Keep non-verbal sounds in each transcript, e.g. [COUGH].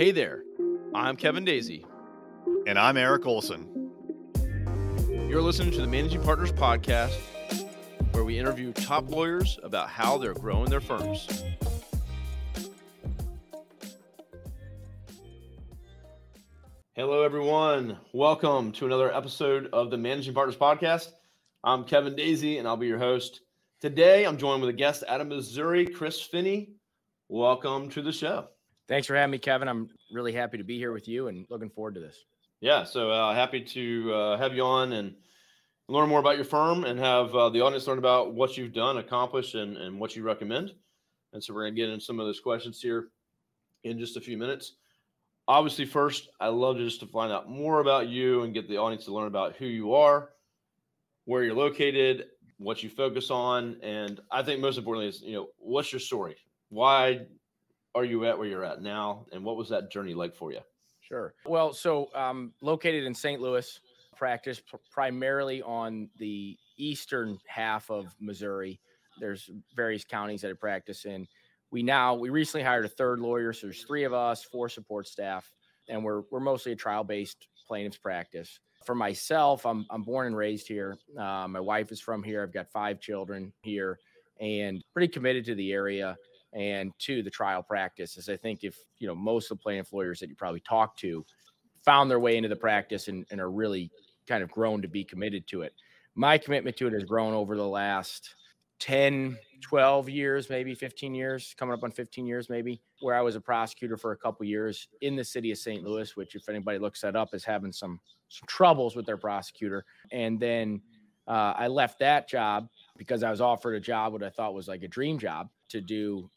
Hey there, I'm Kevin Daisy. And I'm Eric Olson. You're listening to the Managing Partners Podcast, where we interview top lawyers about how they're growing their firms. Hello, everyone. Welcome to another episode of the Managing Partners Podcast. I'm Kevin Daisy, and I'll be your host. Today, I'm joined with a guest out of Missouri, Chris Finney. Welcome to the show. Thanks for having me, Kevin. I'm really happy to be here with you and looking forward to this. Yeah, so uh, happy to uh, have you on and learn more about your firm and have uh, the audience learn about what you've done, accomplished, and, and what you recommend. And so we're going to get into some of those questions here in just a few minutes. Obviously, first, I love just to find out more about you and get the audience to learn about who you are, where you're located, what you focus on, and I think most importantly is you know what's your story? Why are you at where you're at now, and what was that journey like for you? Sure. Well, so um, located in St. Louis, practice pr- primarily on the eastern half of Missouri. There's various counties that I practice in. We now we recently hired a third lawyer, so there's three of us, four support staff, and we're we're mostly a trial based plaintiffs practice. For myself, I'm I'm born and raised here. Uh, my wife is from here. I've got five children here, and pretty committed to the area and to the trial practice. As I think if you know most of the plaintiff lawyers that you probably talk to found their way into the practice and, and are really kind of grown to be committed to it. My commitment to it has grown over the last 10, 12 years, maybe 15 years, coming up on 15 years, maybe, where I was a prosecutor for a couple years in the city of St. Louis, which, if anybody looks that up, is having some, some troubles with their prosecutor. And then uh, I left that job because I was offered a job, what I thought was like a dream job to do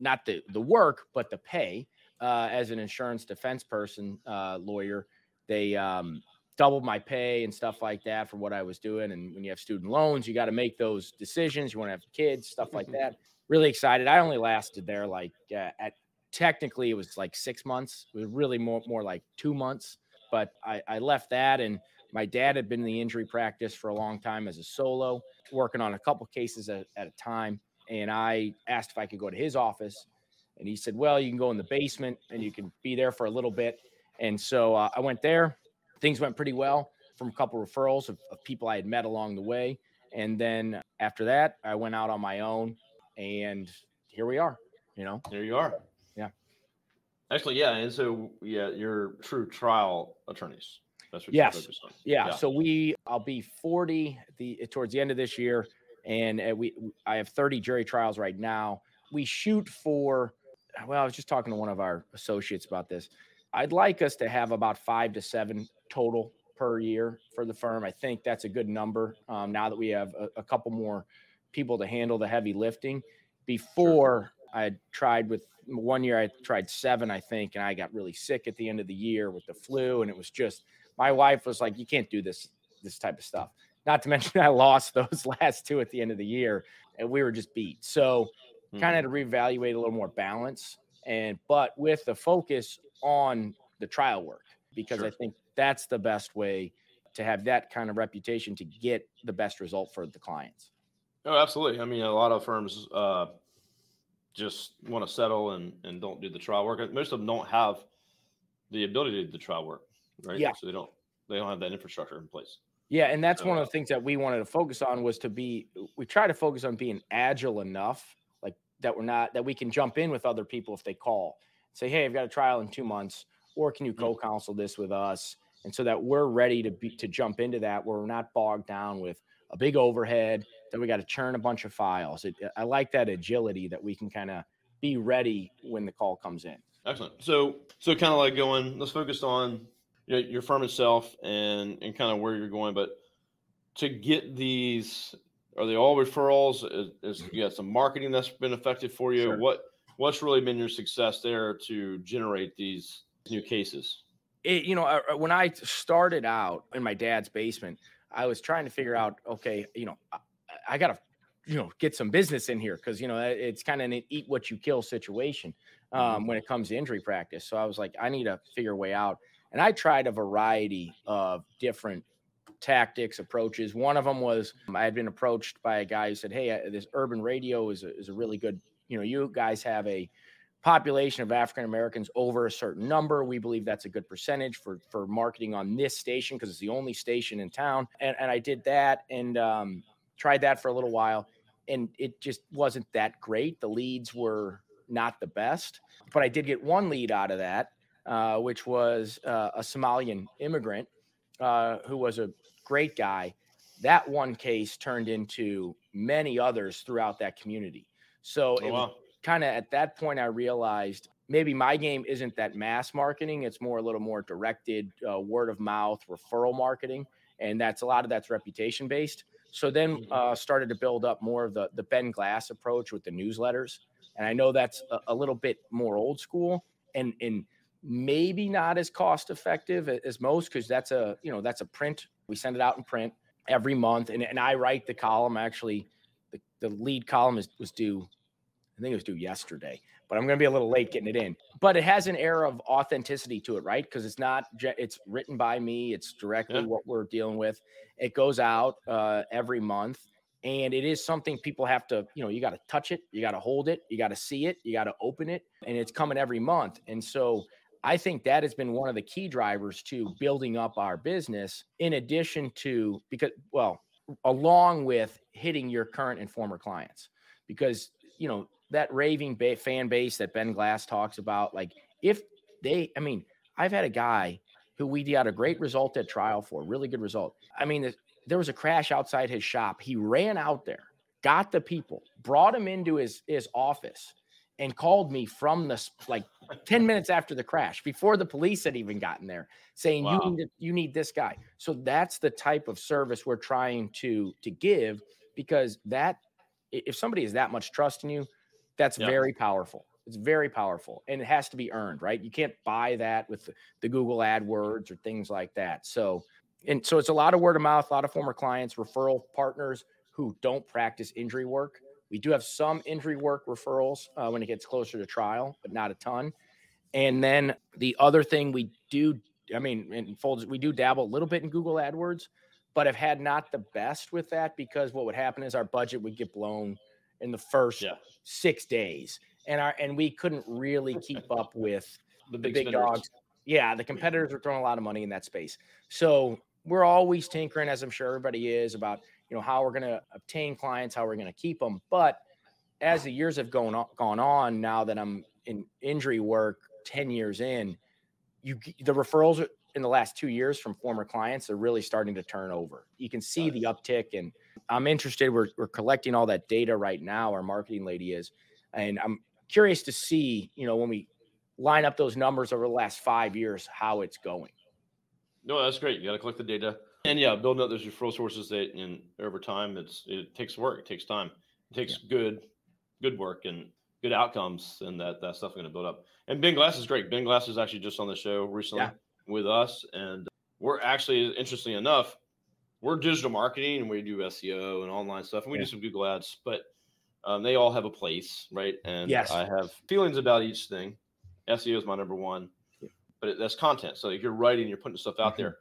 not the, the work, but the pay uh, as an insurance defense person, uh, lawyer. They, um, doubled my pay and stuff like that for what I was doing. And when you have student loans, you got to make those decisions. You want to have kids, stuff like that. Really excited. I only lasted there like uh, at technically it was like six months. It was really more more like two months. But I, I left that and my dad had been in the injury practice for a long time as a solo, working on a couple cases at, at a time. And I asked if I could go to his office. And he said, Well, you can go in the basement and you can be there for a little bit. And so uh, I went there things went pretty well from a couple referrals of, of, people I had met along the way. And then after that, I went out on my own, and here we are. You know, there you are. Yeah. Actually, yeah. And so, yeah, you're true trial attorneys. That's what yes. Yeah. yeah. So we, I'll be 40 the towards the end of this year, and uh, we, I have 30 jury trials right now. We shoot for. Well, I was just talking to one of our associates about this. I'd like us to have about five to seven total per year for the firm. I think that's a good number um, now that we have a, a, couple more people to handle the heavy lifting. Before sure. I tried with one year, I tried seven, I think, and I got really sick at the end of the year with the flu. And it was just, my wife was like, you can't do this, this type of stuff. Not to [LAUGHS] mention, I lost those [LAUGHS] last two at the end of the year and we were just beat. So, mm-hmm. kind of to reevaluate a little more balance. And, but with the focus on the trial work, because sure. I think that's the best way to have that kind of reputation to get the best result for the clients. Oh, absolutely. I mean, a lot of firms uh, just want to settle and, and don't do the trial work. Most of them don't have the ability to do the trial work, right? Yeah. So they don't they don't have that infrastructure in place. Yeah, and that's one of the things that we wanted to focus on was to be we try to focus on being agile enough, like that we're not that we can jump in with other people if they call. Say, hey, I've got a trial in two months, or can you mm. co-counsel this with us? and so that we're ready to be to jump into that where we're not bogged down with a big overhead that we got to churn a bunch of files. It, I like that agility that we can kind of be ready when the call comes in. Excellent. So so kind of like going. Let's focus on you know, your firm itself and and kind of where you're going, but to get these are they all referrals? Is, is you got some marketing that's been effective for you? Sure. What what's really been your success there to generate these new cases? it, you know, when I started out in my dad's basement, I was trying to figure out, okay, you know, I, I got to, you know, get some business in here because, you know, it's kind of an eat what you kill situation um, mm-hmm. when it comes to injury practice. So I was like, I need to figure a way out. And I tried a variety of different tactics, approaches. One of them was I had been approached by a guy who said, Hey, this urban radio is a, is a really good, you know, you guys have a population of African Americans over a certain number. We believe that's a good percentage for for marketing on this station because it's the only station in town. And and I did that and um, tried that for a little while, and it just wasn't that great. The leads were not the best, but I did get one lead out of that, uh, which was uh, a Somalian immigrant uh, who was a great guy. That one case turned into many others throughout that community. So Oh, wow. kind of at that point I realized maybe my game isn't that mass marketing. It's more a little more directed uh, word of mouth referral marketing, and that's a lot of that's reputation based. So then Mhm. uh, started to build up more of the the Ben Glass approach with the newsletters, and I know that's a, a little bit more old school and and maybe not as cost effective as most because that's a you know that's a print. We send it out in print every month, and, and I write the column actually. The, the lead column is, was due I think it was due yesterday, but I'm going to be a little late getting it in. But it has an air of authenticity to it, right? Because it's not, it's written by me. It's directly Yeah. what we're dealing with. It goes out uh, every month, and it is something people have to, you know, you got to touch it, you got to hold it, you got to see it, you got to open it, and it's coming every month. And so I think that has been one of the key drivers to building up our business, in addition to because, well, along with hitting your current and former clients, because you know that raving ba- fan base that Ben Glass talks about. Like, if they, I mean, I've had a guy who we got a great result at trial for, really good result. I mean, there was a crash outside his shop. He ran out there, got the people, brought him into his his office, and called me from the like 10 [LAUGHS] minutes after the crash, before the police had even gotten there, saying Wow. you need you need this guy. So that's the type of service we're trying to to give because that if somebody has that much trust in you, that's Yeah. very powerful. It's very powerful and it has to be earned, right? You can't buy that with the, the Google AdWords or things like that. So, and so it's a lot of word of mouth, a lot of former clients, referral partners who don't practice injury work. We do have some injury work referrals uh, when it gets closer to trial, but not a ton. And then the other thing we do, I mean, in folds, we do dabble a little bit in Google AdWords, but have had not the best with that because what would happen is our budget would get blown in the first Yeah. six days, and our and we couldn't really keep up with The the big, big dogs. Yeah, the competitors are throwing a lot of money in that space. So we're always tinkering, as I'm sure everybody is, about you know how we're going to obtain clients, how we're going to keep them. But as the years have gone on, gone on, now that I'm in injury work, ten years in, you the referrals in the last two years from former clients are really starting to turn over. You can see the uptick, and I'm interested. We're we're collecting all that data right now. Our marketing lady is, and I'm curious to see, you know, when we line up those numbers over the last five years, how it's going. No, that's great. You got to collect the data, and yeah, building up those referral sources that, and over time, it's it takes work. It takes time. It takes good, good work and good outcomes, and that that's definitely going to build up. And Ben Glass is great. Ben Glass is actually just on the show recently Yeah. with us, and we're actually, interestingly enough, we're digital marketing and we do SEO and online stuff, and we Yeah. do some Google ads, but um, they all have a place, right? And Yes. I have feelings about each thing. SEO is my number one, but it, that's content. So if you're writing, you're putting stuff out Mhm. there.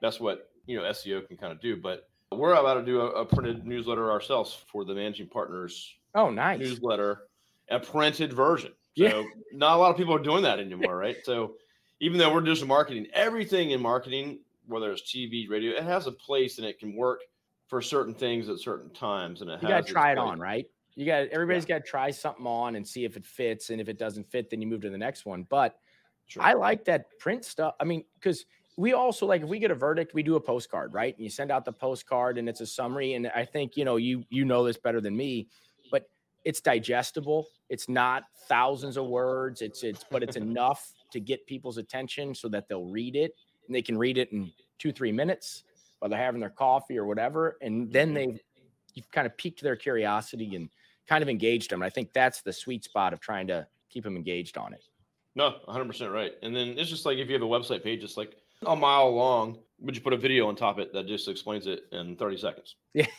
That's what you know SEO can kind of do. But we're about to do a, a printed newsletter ourselves for the managing partners Oh, nice. newsletter, a printed version. Yeah. So [LAUGHS] not a lot of people are doing that anymore, right? So even though we're digital marketing, everything in marketing, whether it's TV, radio, it has a place and it can work for certain things at certain times. And it You got to try it place. on, right? You got everybody's got to try something on and see if it fits, and if it doesn't fit, then you move to the next one. But Sure. I like that print stuff. I mean, because we also like if we get a verdict, we do a postcard, right? And you send out the postcard, and it's a summary. And I think you know you you know this better than me, but it's digestible. It's not thousands of words. It's it's but it's [LAUGHS] enough to get people's attention so that they'll read it and they can read it in two three minutes while they're having their coffee or whatever, and then Mhm. they've you've kind of piqued their curiosity and kind of engaged them. And I think that's the sweet spot of trying to keep them engaged on it. No, 100% right. And then it's just like if you have a website page, it's like a mile long, but you put a video on top of it that just explains it in 30 seconds. Yeah. [LAUGHS]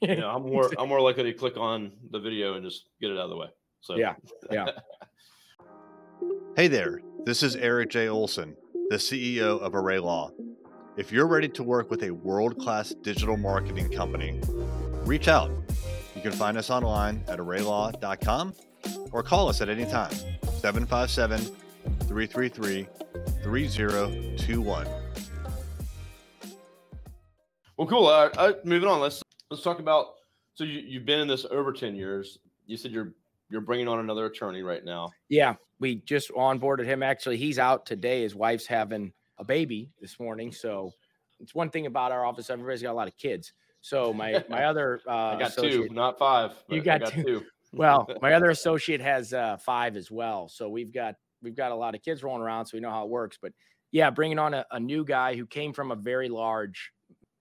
You know, I'm more I'm more likely to click on the video and just get it out of the way. So Yeah, yeah. [LAUGHS] Hey there, this is Eric J. Olson, the CEO of Array Law. If you're ready to work with a world class digital marketing company, reach out. You can find us online at arraylaw.com or call us at any time 757 333 3021. Well, cool. Uh, uh, moving on. Let's let's talk about. So you you've been in this over ten years. You said you're you're bringing on another attorney right now. Yeah, we just onboarded him. Actually, he's out today. His wife's having a baby this morning, so it's one thing about our office. Everybody's got a lot of kids. So my my [LAUGHS] other uh, I got two, not five. You got, got, two. two. well, [LAUGHS] my other associate has uh, five as well. So we've got we've got a lot of kids rolling around, so we know how it works. But yeah, bringing on a, a new guy who came from a very large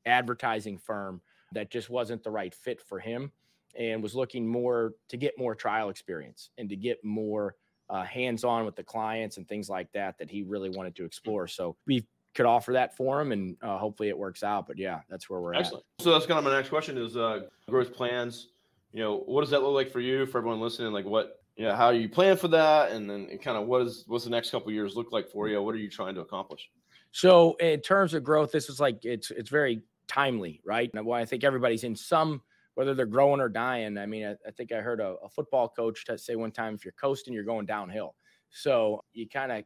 advertising firm that just wasn't the right fit for him and was looking more to get more trial experience and to get more uh, hands on with the clients and things like that that he really wanted to explore. So we could offer that for him and uh, hopefully it works out. But yeah, that's where we're Excellent. at. So that's kind of my next question is uh, growth plans. You know, what does that look like for you, for everyone listening? Like what, you know, how you plan for that? And then kind of what is, what's the next couple years look like for you? What are you trying to accomplish? So in terms of growth, this is like, it's, it's very timely, right? And well, I think everybody's in some, whether they're growing or dying. I mean, I, I think I heard a, a football coach say one time, if you're coasting, you're going downhill. So you kind of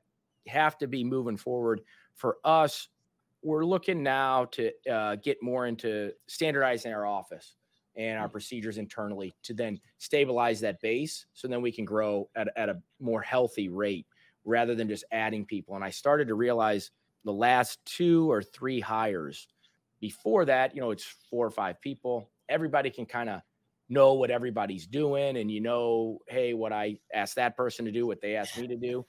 have to be moving forward. For us, we're looking now to uh, get more into standardizing our office and our mm. procedures internally to then stabilize that base so then we can grow at, at a more healthy rate rather than just adding people. And I started to realize the last two or three hires before that, you know, it's four or five people. Everybody can kind of know what everybody's doing and you know, hey, what I asked that person to do, what they asked me to do.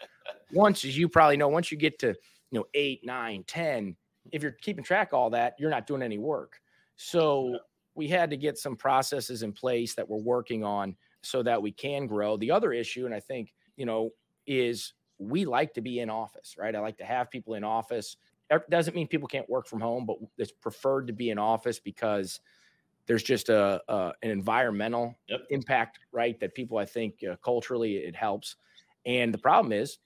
once, as you probably know, once you get to, you know, eight, nine, ten, if you're keeping track of all that, you're not doing any work. So we had to get some processes in place that we're working on so that we can grow. The other issue, and I think, you know, is we like to be in office, right? I like to have people in office doesn't mean people can't work from home, but it's preferred to be in office because there's just a, a an environmental yep. impact, right? That people, I think, uh, culturally it helps. And the problem is,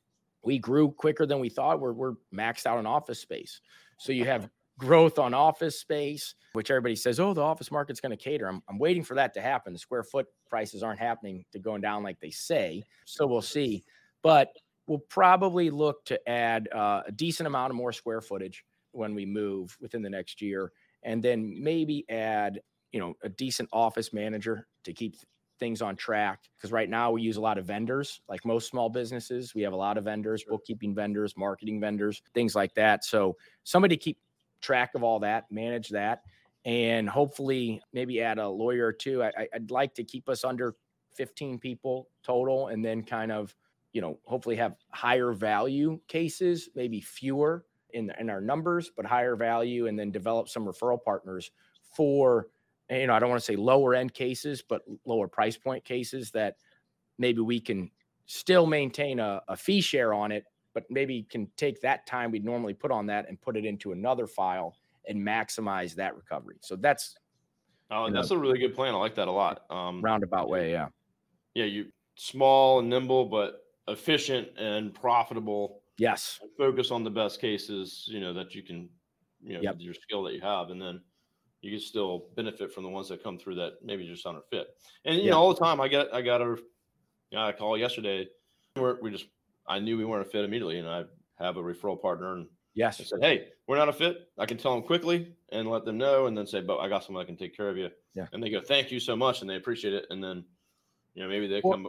we grew quicker than we thought. We're we're maxed out on office space, so you have growth on office space, which everybody says, oh, the office market's going to cater. I'm, I'm waiting for that to happen. The square foot prices aren't happening to going down like they say. So we'll see. But we'll probably look to add uh, a decent amount of more square footage when we move within the next year, and then maybe add you know a decent office manager to keep things on track because right now we use a lot of vendors like most small businesses we have a lot of vendors bookkeeping vendors marketing vendors things like that so somebody to keep track of all that manage that and hopefully maybe add a lawyer or two. I, i'd like to keep us under 15 people total and then kind of you know, hopefully have higher value cases, maybe fewer in, in our numbers, but higher value, and then develop some referral partners for, you know, I don't want to say lower end cases, but lower price point cases that maybe we can still maintain a, a fee share on it, but maybe can take that time we'd normally put on that and put it into another file and maximize that recovery. So that's Oh, that's know, a really good plan. I like that a lot. Um, roundabout way, yeah. Yeah, you small and nimble, but efficient and profitable. Yes. Focus on the best cases, you know, that you can, you know, yep. your skill that you have, and then you can still benefit from the ones that come through that maybe just aren't fit. And you know, all the time I get I got a, you know, I call yesterday. We're, we just I knew we weren't a fit immediately, and I have a referral partner, and yes, I said, hey, we're not a fit. I can tell them quickly and let them know, and then say, but I got someone that can take care of you. Yeah. And they go, thank you so much, and they appreciate it, and then you know maybe they well, come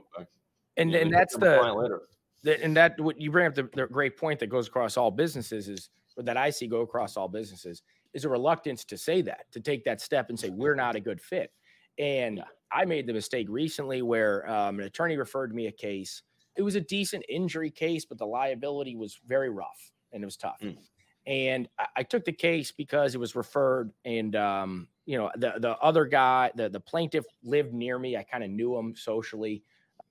and yeah, and that's the, the, and that what you bring up the, the great point that goes across all businesses is that I see go across all businesses is a reluctance to say that to take that step and say we're not a good fit. And yeah. I made the mistake recently where um, an attorney referred me a case. It was a decent injury case, but the liability was very rough and it was tough. Mm. And I, I, took the case because it was referred, and um, you know the the other guy, the the plaintiff lived near me. I kind of knew him socially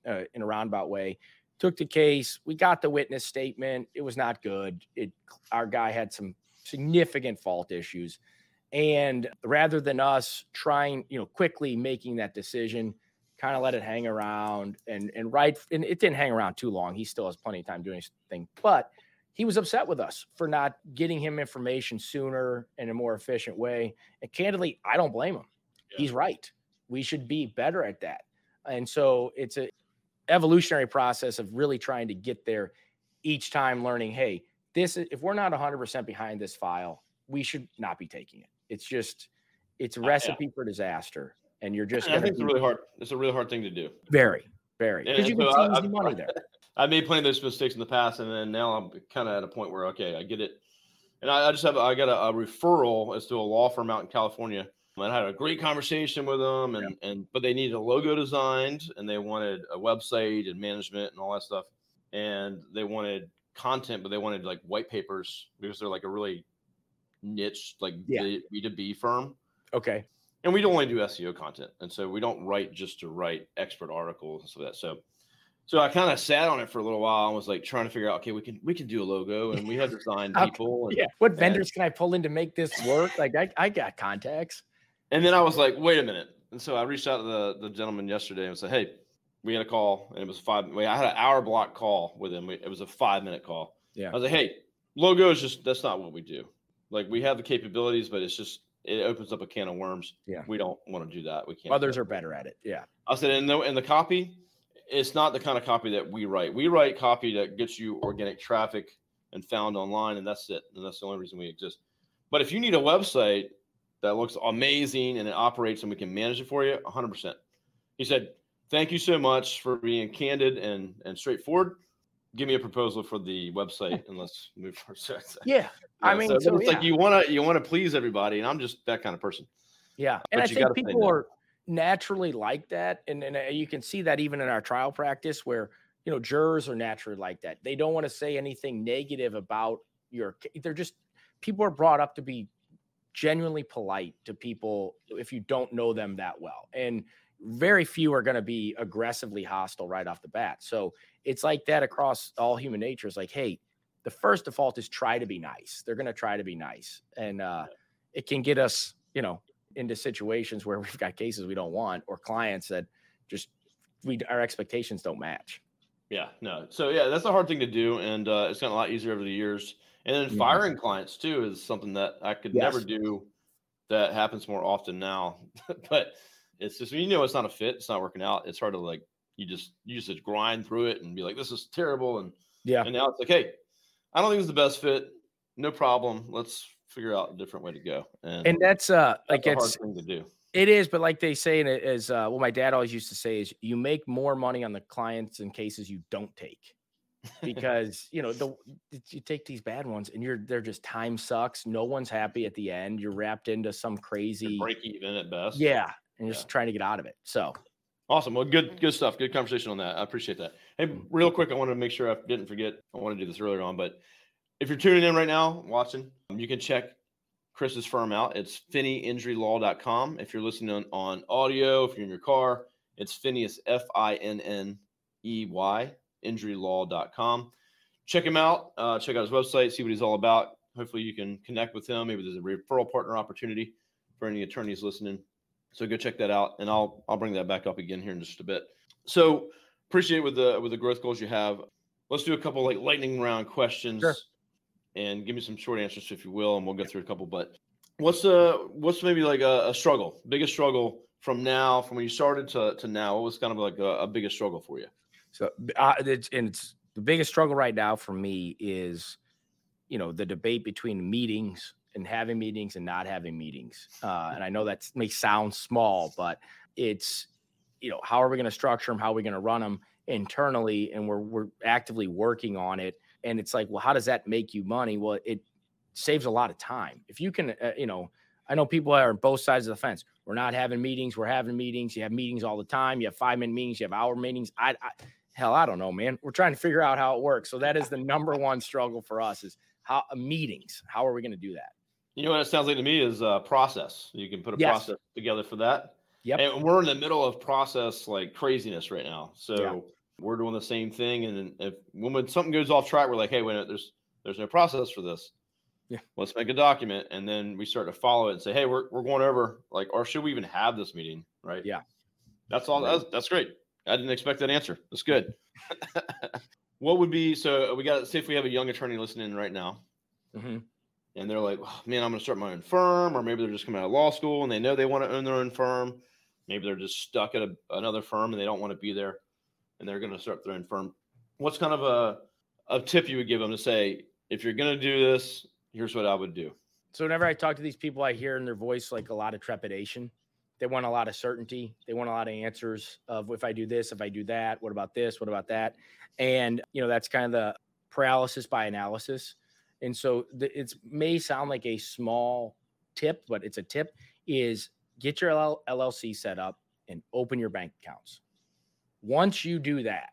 uh, in a roundabout way. Took the case. We got the witness statement. It was not good. It our guy had some significant fault issues, and rather than us trying, you know, quickly making that decision, kind of let it hang around and and right. And it didn't hang around too long. He still has plenty of time doing his thing, but he was upset with us for not getting him information sooner in a more efficient way. And candidly, I don't blame him. Yeah. He's right. We should be better at that. And so it's a evolutionary process of really trying to get there each time learning, hey, this is if we're not 100% behind this file, we should not be taking it. It's just it's a Uh, recipe for disaster and you're just I think it's really hard. It's a really hard thing to do. very very because you can so see I- easy money there. [LAUGHS] I made plenty of those mistakes in the past, and then now I'm kind of at a point where okay, I get it, and I, I just have I got a, a referral as to a law firm out in California. And I had a great conversation with them, and and but they needed a logo designed, and they wanted a website and management and all that stuff, and they wanted content, but they wanted like white papers because they're like a really niche like Yeah. B two B firm, Okay. And we don't only do SEO content, and so we don't write just to write expert articles and stuff like that. So, so I kind of sat on it for a little while and was like trying to figure out, okay, we can we can do a logo, and we have design [LAUGHS] people, [LAUGHS] and, Yeah. What vendors can I pull in to make this work? Like I, I got contacts. and then I was like, wait a minute, and so I reached out to the the gentleman yesterday and said, hey, we had a call, and it was five. We I had an hour block call with him. It was a five minute call. Yeah. I was like, hey, logo is just that's not what we do. Like we have the capabilities, but it's just it opens up a can of worms. Yeah. we don't want to do that. We can't. Others are better at it. Yeah. I said, in the in the copy, it's not the kind of copy that we write. We write copy that gets you organic traffic and found online, and that's it. And that's the only reason we exist. But if you need a website that looks amazing and it operates and we can manage it for you, 100%. He said, "Thank you so much for being candid and and straightforward. Give me a proposal for the website [LAUGHS] and let's move forward." So, so- Yeah. I mean, so so, it's like you want to you want to please everybody, and I'm just that kind of person. Yeah, and I think people no. are naturally like that, and and uh, you can see that even in our trial practice, where you know jurors are naturally like that. They don't want to say anything negative about your. They're just people are brought up to be genuinely polite to people if you don't know them that well, and very few are going to be aggressively hostile right off the bat. So it's like that across all human nature. It's like, hey, the first default is try to be nice. They're going to try to be nice, and uh, it can get us, you know, into situations where [LAUGHS] we've got cases we don't want or clients that just we our expectations don't match. Yeah, no. So yeah, that's a hard thing to do, and uh, it's gotten a lot easier over the years. And then Mhm. firing clients too is something that I could never do. That happens more often now, [LAUGHS] but it's just you know it's not a fit. It's not working out. It's hard to like you just you just grind through it and be like this is terrible, and Yeah. and now it's like hey, I don't think it's the best fit. No problem. Let's figure out a different way to go. And, And that's uh like that's a hard it's thing to do. it is, but like they say, and it is uh what my dad always used to say is you make more money on the clients and cases you don't take. because you know the you take these bad ones and you're they're just time sucks no one's happy at the end you're wrapped into some crazy Break even at best. yeah and you're Yeah. just trying to get out of it so Awesome. Well, good, good stuff. Good conversation on that. I appreciate that. Hey, Mm. real quick, I wanted to make sure I didn't forget. I want to do this earlier on, but if you're tuning in right now, watching, um, you can check Chris's firm out. It's finneyinjurylaw.com. If you're listening on, on audio, if you're in your car, it's Finney is F I N N E Y injurylaw.com. Check him out. Uh, check out his website, see what he's all about. Hopefully, you can connect with him. Maybe there's a referral partner opportunity for any attorneys listening. So go check that out, and I'll I'll bring that back up again here in just a bit. So appreciate with the with the growth goals you have. Let's do a couple like lightning round questions, Sure. and give me some short answers if you will, and we'll go through a couple. But what's uh what's maybe like a, a struggle, biggest struggle from now, from when you started to to now? What was kind of like a, a biggest struggle for you? So, uh, it's, and it's the biggest struggle right now for me is, you know, the debate between meetings and having meetings and not having meetings. Uh, and I know that may sound small, but it's, you know, how are we going to structure them? How are we going to run them internally? And we're we're actively working on it. And it's like, well, how does that make you money? Well, it saves a lot of time. If you can, uh, you know, I know people are on both sides of the fence. We're not having meetings. We're having meetings. You have meetings all the time. You have five minute meetings. You have hour meetings. I, I hell, I don't know, man. We're trying to figure out how it works. So that is the number one struggle for us is how uh, meetings. How are we going to do that? You know what it sounds like to me is a process. You can put a Yes. process together for that. Yep. And we're in the middle of process like craziness right now. So Yeah. we're doing the same thing. And then if when, when something goes off track, we're like, hey, wait, a minute, there's there's no process for this. Yeah. Let's make a document. And then we start to follow it and say, hey, we're we're going over like, or should we even have this meeting? Right. Yeah. That's all Right. that's that's great. I didn't expect that answer. That's good. [LAUGHS] what would be so we got to see if we have a young attorney listening right now hmm and they're like, oh, man, I'm going to start my own firm, or maybe they're just coming out of law school and they know they want to own their own firm. Maybe they're just stuck at a, another firm and they don't want to be there. and they're going to start their own firm. What's kind of a a tip you would give them to say if you're going to do this, here's what I would do. So whenever I talk to these people, I hear in their voice like a lot of trepidation. They want a lot of certainty. They want a lot of answers of if I do this, if I do that, what about this, what about that, and you know that's kind of the paralysis by analysis. And so it may sound like a small tip, but it's a tip is get your LLC set up and open your bank accounts. Once you do that,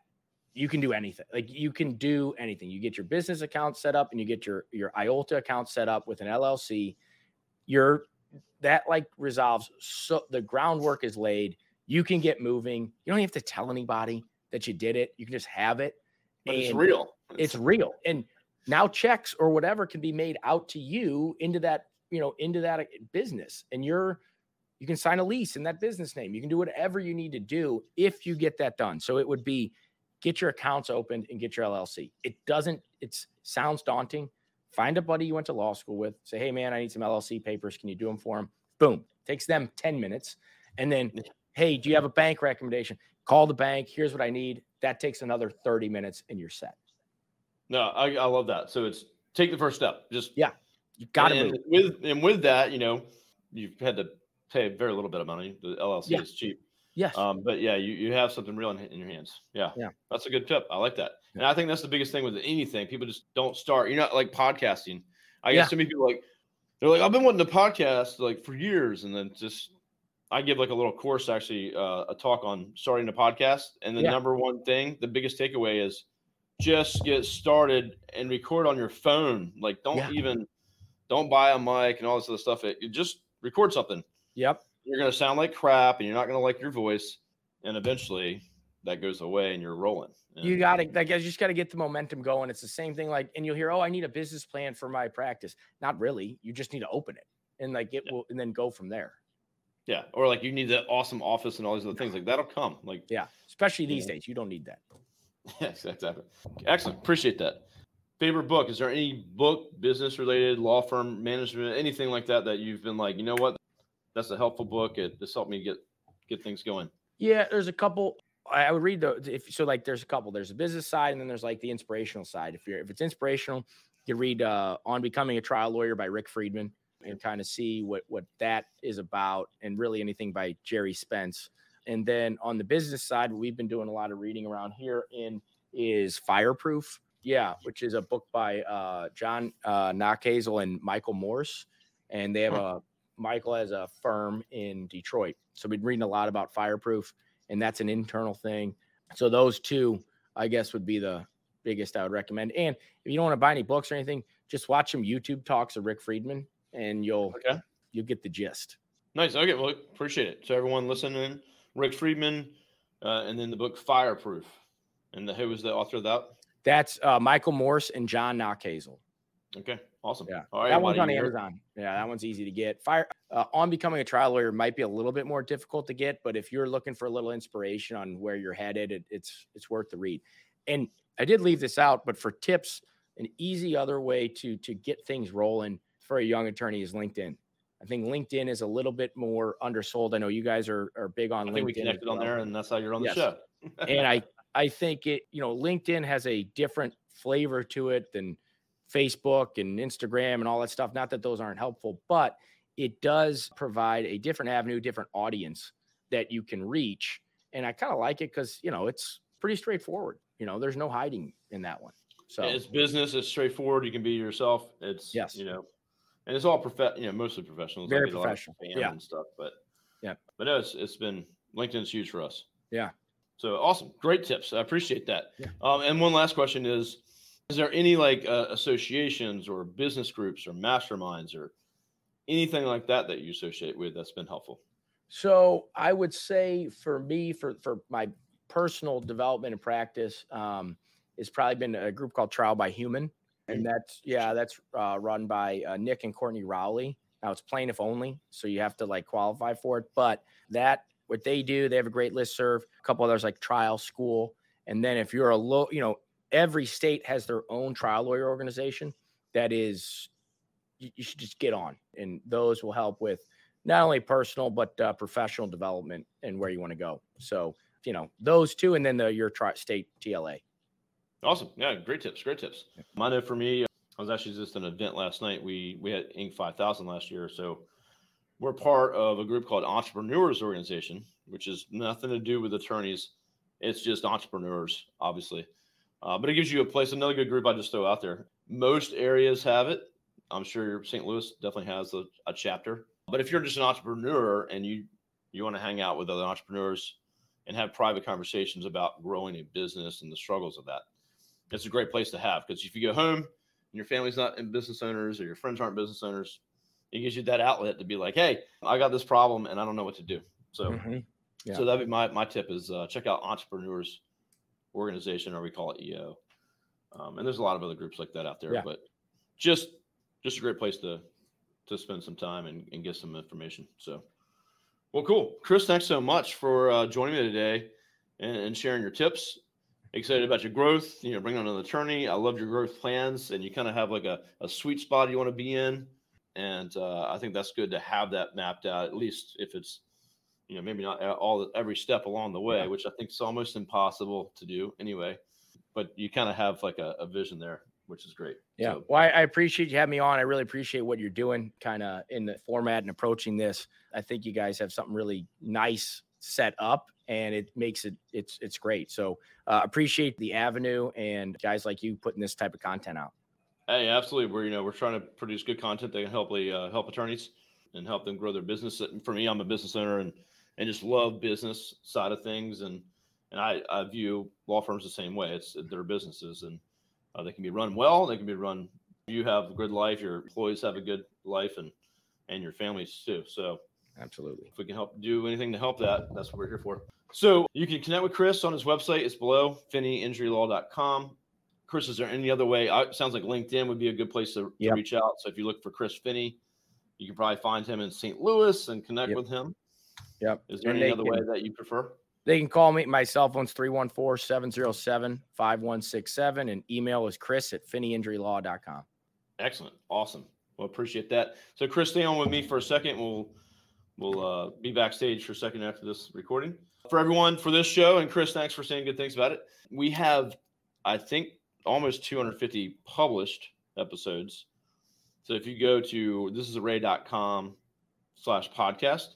you can do anything. Like you can do anything. You get your business account set up and you get your your IOLTA account set up with an LLC. Your that like resolves so the groundwork is laid. You can get moving. You don't have to tell anybody that you did it. You can just have it. But it's real. It's, it's real. And now checks or whatever can be made out to you into that, you know, into that uh, business. And you're you can sign a lease in that business name. You can do whatever you need to do if you get that done. So it would be get your accounts opened and get your LLC. It doesn't, it sounds daunting. Find a buddy you went to law school with. Say, hey, man, I need some LLC papers. Can you do them for them? Boom. Takes them 10 minutes. And then, hey, do you have a bank recommendation? Call the bank. Here's what I need. That takes another 30 minutes and you're set. No, I, I love that. So it's take the first step. Just, yeah, you got to move. With, and with that, you know, you've had to pay a very little bit of money. The LLC yeah. is cheap. Yes. Um, but yeah, you, you have something real in, in, your hands. Yeah. Yeah. That's a good tip. I like that. And I think that's the biggest thing with anything. People just don't start. You're not like podcasting. I guess yeah. so many people like they're like, I've been wanting to podcast like for years, and then just I give like a little course actually, uh, a talk on starting a podcast. And the yeah. number one thing, the biggest takeaway is just get started and record on your phone. Like, don't yeah. even don't buy a mic and all this other stuff. It, just record something. Yep. You're going to sound like crap and you're not going to like your voice. And eventually that goes away and you're rolling. And you got to, like, you just got to get the momentum going. It's the same thing. Like, and you'll hear, oh, I need a business plan for my practice. Not really. You just need to open it and like it yeah. will, and then go from there. Yeah. Or like you need the awesome office and all these other things. Like that'll come. Like, yeah. Especially these days. You don't need that. [LAUGHS] Yes, exactly. Excellent. Appreciate that. Favorite book? Is there any book, business related, law firm management, anything like that that you've been like, you know what, that's a helpful book. It this helped me get get things going. Yeah, there's a couple. I would read the if so like there's a couple. There's a business side and then there's like the inspirational side. If you're if it's inspirational, you read uh, on becoming a trial lawyer by Rick Friedman and kind of see what what that is about and really anything by Gerry Spence. And then on the business side, we've been doing a lot of reading around here in is Fireproof. Yeah, which is a book by uh, John uh, Nachazel and Michael Morse. And they have a Michael has a firm in Detroit. So we've been reading a lot about fireproof, and that's an internal thing. So those two, I guess, would be the biggest I would recommend. And if you don't want to buy any books or anything, just watch some YouTube talks of Rick Friedman, and you'll okay. you'll get the gist. Nice. Okay. Well, appreciate it. So everyone listening, Rick Friedman, uh, and then the book Fireproof. And the, who was the author of that? That's uh, Michael Morse and John Nachazel. Okay. Awesome. Yeah. All right. That one's on Amazon. Yeah, that one's easy to get. Fire uh, on becoming a trial lawyer might be a little bit more difficult to get, but if you're looking for a little inspiration on where you're headed, it, it's it's worth the read. And I did leave this out, but for tips, an easy other way to to get things rolling for a young attorney is LinkedIn. I think LinkedIn is a little bit more undersold. I know you guys are are big on I LinkedIn. we connected well. on there, and that's how you're on yes. the show. and I [LAUGHS] I think it you know LinkedIn has a different flavor to it than Facebook and Instagram and all that stuff. Not that those aren't helpful, but it does provide a different avenue, different audience that you can reach. And I kind of like it because, you know, it's pretty straightforward. You know, there's no hiding in that one. So it's business, it's straightforward. You can be yourself. It's, yes, you know, and it's all prof, you know, mostly professionals. Very professional. yeah. And stuff, but yeah, but no, it's, it's been LinkedIn's huge for us. Yeah. So awesome. Great tips. I appreciate that. Yeah. Um, and one last question is, is there any like uh, associations or business groups or masterminds or anything like that that you associate with that's been helpful? So I would say for me, for for my personal development and practice, um, it's probably been a group called Trial by Human, and that's yeah, that's uh, run by uh, Nick and Courtney Rowley. Now it's plaintiff only, so you have to like qualify for it. But that what they do, they have a great list serve. A couple others like Trial School, and then if you're a low, you know, every state has their own trial lawyer organization that is you, you should just get on and those will help with not only personal but uh, professional development and where you want to go so you know those two, and then the your tri- state TLA. Awesome. Yeah, great tips. Great tips. I know for me, I was actually just at an event last night. We we had Inc. 5000 last year, so we're part of a group called Entrepreneurs Organization, which is nothing to do with attorneys. It's just entrepreneurs, obviously. Uh, but it gives you a place. Another good group I just throw out there. Most areas have it. I'm sure St. Louis definitely has a, a chapter. But if you're just an entrepreneur and you you want to hang out with other entrepreneurs and have private conversations about growing a business and the struggles of that, it's a great place to have. Because if you go home and your family's not in business owners or your friends aren't business owners, it gives you that outlet to be like, hey, I got this problem and I don't know what to do. So, mm-hmm. yeah. so that'd be my my tip is uh, check out entrepreneurs organization or we call it EO. Um, and there's a lot of other groups like that out there, yeah. but just just a great place to to spend some time and, and get some information. So, well, cool, Chris. Thanks so much for uh, joining me today and, and, sharing your tips. Excited about your growth. You know, bringing on an attorney. I love your growth plans, and you kind of have like a, a sweet spot you want to be in. And uh, I think that's good to have that mapped out, at least if it's you know maybe not all every step along the way, yeah. which I think is almost impossible to do anyway. But you kind of have like a, a, vision there, which is great. Yeah. So, well, I, I, appreciate you having me on. I really appreciate what you're doing, kind of in the format and approaching this. I think you guys have something really nice set up, and it makes it it's it's great. So uh, appreciate the avenue and guys like you putting this type of content out. Hey, absolutely. We're you know we're trying to produce good content that can help uh, help attorneys and help them grow their business. For me, I'm a business owner and and just love business side of things. And and I, I view law firms the same way. It's their businesses, and uh, they can be run well. They can be run. You have a good life. Your employees have a good life, and and your families too. So absolutely, if we can help do anything to help that, that's what we're here for. So you can connect with Chris on his website. It's below finneyinjurylaw.com. Chris, is there any other way? I, sounds like LinkedIn would be a good place to, yep. to, reach out. So if you look for Chris Finney, you can probably find him in St. Louis and connect yep. with him. Yep. Is there and any other can, way that you prefer? They can call me. My cell phone's 314 707 5167, and email is chris at finneyinjurylaw.com. Excellent. Awesome. Well, appreciate that. So, Chris, stay on with me for a second. We'll we'll uh, be backstage for a second after this recording. For everyone for this show, and Chris, thanks for saying good things about it. We have, I think, almost 250 published episodes. So if you go to this is array.com slash podcast,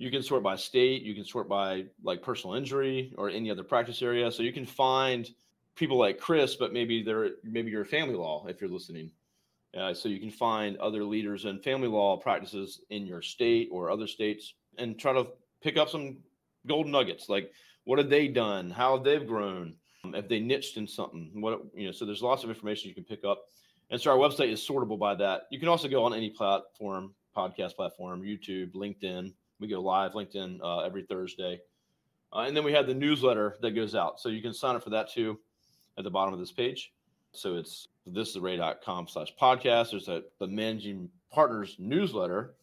you can sort by state you can sort by like personal injury or any other practice area so you can find people like chris but maybe they're maybe you're family law if you're listening uh, so you can find other leaders in family law practices in your state or other states and try to pick up some golden nuggets like what have they done how have they grown um, if they niched in something what you know so there's lots of information you can pick up and so our website is sortable by that you can also go on any platform podcast platform youtube linkedin we go live LinkedIn uh, every Thursday. Uh, and then we have the newsletter that goes out. So you can sign up for that too at the bottom of this page. So it's this is array.com slash podcast. There's a, the managing partners newsletter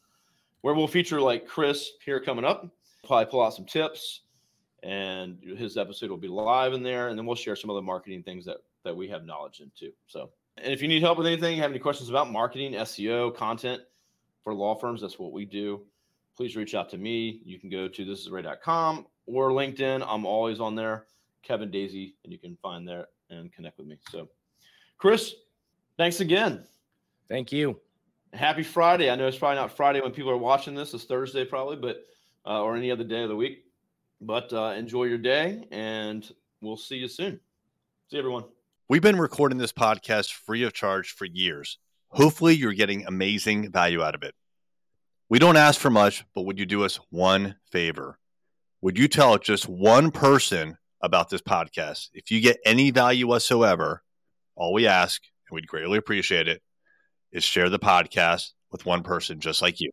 where we'll feature like Chris here coming up, probably pull out some tips and his episode will be live in there. And then we'll share some other marketing things that, that we have knowledge into. So, and if you need help with anything, have any questions about marketing, SEO, content for law firms, that's what we do please reach out to me. You can go to this is thisisarray.com or LinkedIn. I'm always on there, Kevin Daisy, and you can find there and connect with me. So, Chris, thanks again. Thank you. Happy Friday. I know it's probably not Friday when people are watching this. It's Thursday probably, but uh, or any other day of the week. But uh, enjoy your day, and we'll see you soon. See everyone. We've been recording this podcast free of charge for years. Hopefully, you're getting amazing value out of it. We don't ask for much, but would you do us one favor? Would you tell just one person about this podcast? If you get any value whatsoever, all we ask, and we'd greatly appreciate it, is share the podcast with one person just like you.